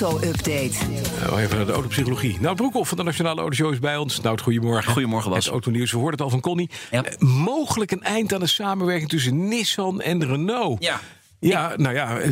Auto-update. Nou, even naar de autopsychologie. Nou, Broekhoff van de Nationale Autoshow is bij ons. Nou, goedemorgen. Goedemorgen, Bas. Het autonieuws, we hoorden het al van Connie. Ja. Eh, mogelijk een eind aan de samenwerking tussen Nissan en Renault. Ja. Ja, nou ja, eh,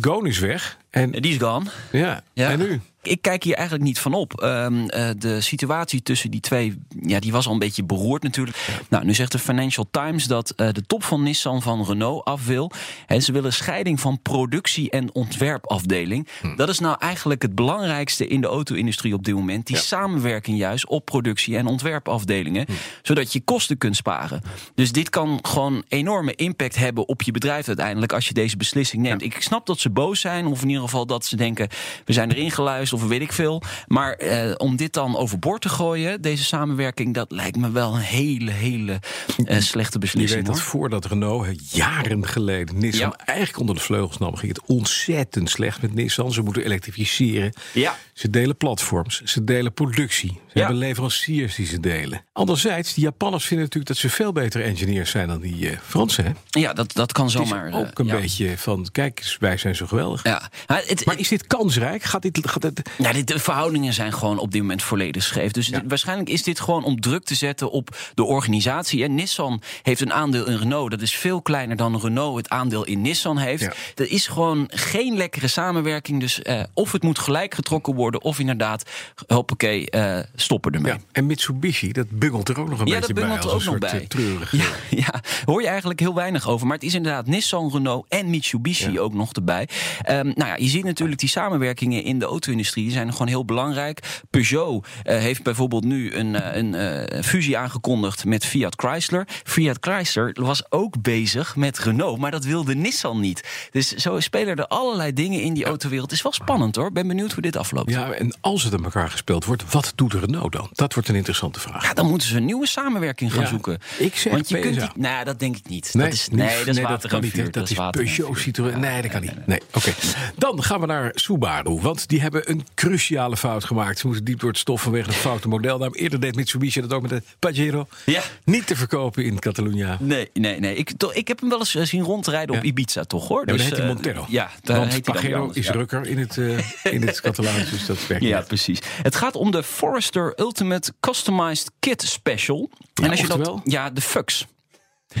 Goon is weg. En, Die is gone. ja. Ja. en nu? Ik kijk hier eigenlijk niet van op. Ehm, eh, de situatie tussen die twee, ja, die was al een beetje beroerd natuurlijk. Nou, nu zegt de Financial Times dat eh, de top van Nissan van Renault af wil. En ze willen scheiding van productie- en ontwerpafdeling. Dat is nou eigenlijk het belangrijkste in de auto-industrie op dit moment. Die samenwerking juist op productie- en ontwerpafdelingen. Zodat je kosten kunt sparen. Dus dit kan gewoon enorme impact hebben op je bedrijf uiteindelijk als je deze beslissing neemt. Ik snap dat ze boos zijn, of in ieder geval dat ze denken: we zijn erin geluisterd of weet ik veel. Maar eh, om dit dan overboord te gooien, deze samenwerking, dat lijkt me wel een hele, hele eh, slechte Je beslissing. weet dat hoor. voordat Renault jaren geleden Nissan Ja. eigenlijk onder de vleugels nam, ging het ontzettend slecht met Nissan. Ze moeten elektrificeren. Ja. Ze delen platforms, ze delen productie. Ze Ja. hebben leveranciers die ze delen. Anderzijds, die Japanners vinden natuurlijk dat ze veel betere engineers zijn dan die eh, Fransen. Hè? Ja, dat, dat kan zomaar. ook een beetje van, kijk wij zijn zo geweldig. Ja, maar, het, Maar is dit kansrijk? Gaat dit, gaat Ja, dit, de verhoudingen zijn gewoon op dit moment volledig scheef. Dus dit- waarschijnlijk is dit gewoon om druk te zetten op de organisatie. En Nissan heeft een aandeel in Renault. Dat is veel kleiner dan Renault het aandeel in Nissan heeft. Ja. Dat is gewoon geen lekkere samenwerking. Dus eh, of het moet gelijk getrokken worden, of inderdaad, hoppakee, eh stoppen ermee. ja. En Mitsubishi, dat bungelt er ook nog een Ja, beetje dat bij. bungelt er als ook een nog bij. eh, treurige- Ja, ja, hoor je eigenlijk heel weinig over. Maar het is inderdaad Nissan, Renault en Mitsubishi Ja. ook nog erbij. Ehm, nou ja, je ziet natuurlijk die samenwerkingen in de auto-industrie. Die zijn gewoon heel belangrijk. Peugeot eh, heeft bijvoorbeeld nu een, eh, een eh, fusie aangekondigd met Fiat Chrysler. Fiat Chrysler was ook bezig met Renault, maar dat wilde Nissan niet. Dus zo spelen er allerlei dingen in die autowereld. Het is wel spannend hoor. Ben benieuwd hoe dit afloopt. Ja, en als het aan elkaar gespeeld wordt, wat doet Renault dan? Dat wordt een interessante vraag. Ja, dan moeten ze een nieuwe samenwerking gaan Ja, zoeken. ik zeg Want je kunt niet. Nou, dat denk ik niet. Nee, dat is, niet- nee, dat is nee, water kan en niet. Dat is Peugeot. Citroën. Nee, dat kan niet. Nee, oké. Dan gaan we naar Subaru. Want die hebben een cruciale fout gemaakt. Ze moeten diep door het stof vanwege een foute modelnaam. Eerder deed Mitsubishi dat ook met de Pajero. Ja. Niet te verkopen in Catalunya. Nee, nee, nee. Ik, ik heb hem wel eens eh, zien rondrijden op Ja. Ibiza, toch hoor? Ja, Dus, dan heet hij eh, Montero. Ja, daar Want heet dan Pajero anders, is ja. rukker in het, eh, in het Catalaans. Dus dat werkt Ja, niet. precies. Het gaat om de Forester Ultimate Customized Kit Special. Ja, als je dat, ja, de Fux.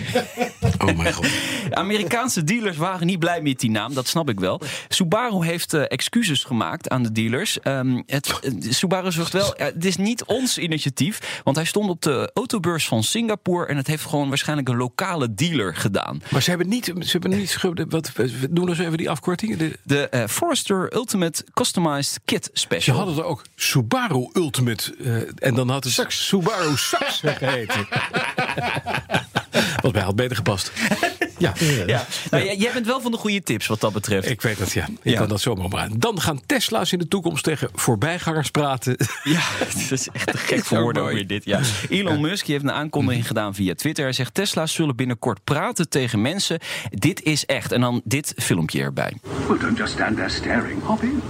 Oh mijn god. Amerikaanse dealers waren niet blij met die naam, dat snap ik wel. Subaru heeft eh, excuses gemaakt aan de dealers. Ehm, het, eh, Subaru zegt wel, ja, het is niet ons initiatief, want hij stond op de autobeurs van Singapore en het heeft gewoon waarschijnlijk een lokale dealer gedaan. Maar ze hebben niet... Ze hebben niet wat, doen eens even die afkortingen. De, De eh, Forester Ultimate Customized Kit Ze Special. hadden er ook Subaru Ultimate. eh, en dan had het Subaru Sax geheten. Wat mij had beter gepast. Ja, Ja. Nou, jij- jij bent wel van de goede tips wat dat betreft. ik weet dat, ja. Ik Ja. kan dat zomaar maar. Dan gaan Tesla's in de toekomst tegen voorbijgangers praten. Ja, het is echt te gek Is voor ook woorden ook mooi. weer dit. Ja. Elon Musk heeft een aankondiging gedaan via Twitter. Hij zegt Tesla's zullen binnenkort praten tegen mensen. Dit is echt. En dan dit filmpje erbij. Well, don't just stand there staring. Hop in.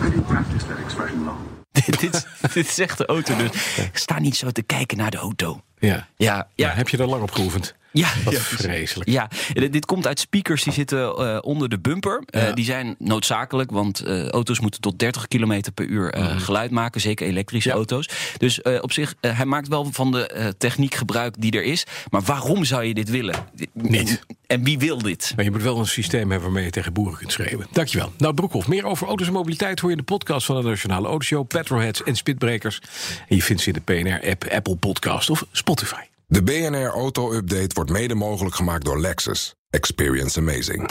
Have you practiced that expression long? dit, dit, dit is echt de auto. Dus sta niet zo te kijken naar de auto. Ja. Ja, ja, heb je daar lang op geoefend? Ja, Wat ja, precies. vreselijk. Ja, dit dit komt uit speakers die zitten eh, onder de bumper. Eh, Ja. die zijn noodzakelijk, want eh, auto's moeten tot 30 km per uur eh, geluid maken. Zeker elektrische Mhm. Ja. auto's. Dus op zich, hij maakt wel van de techniek gebruik die er is. Maar waarom zou je dit willen? Niet. En, wie wil dit? Maar je moet wel een systeem hebben waarmee je tegen boeren kunt schreeuwen. Dankjewel. Nou, Broekhoff, meer over auto's en mobiliteit hoor je in de podcast van de Nationale Autoshow, Petrolheads en Spitbrekers. En je vindt ze in de PNR-app, Apple Podcast of Spotify. De BNR Auto Update wordt mede mogelijk gemaakt door Lexus. Experience amazing.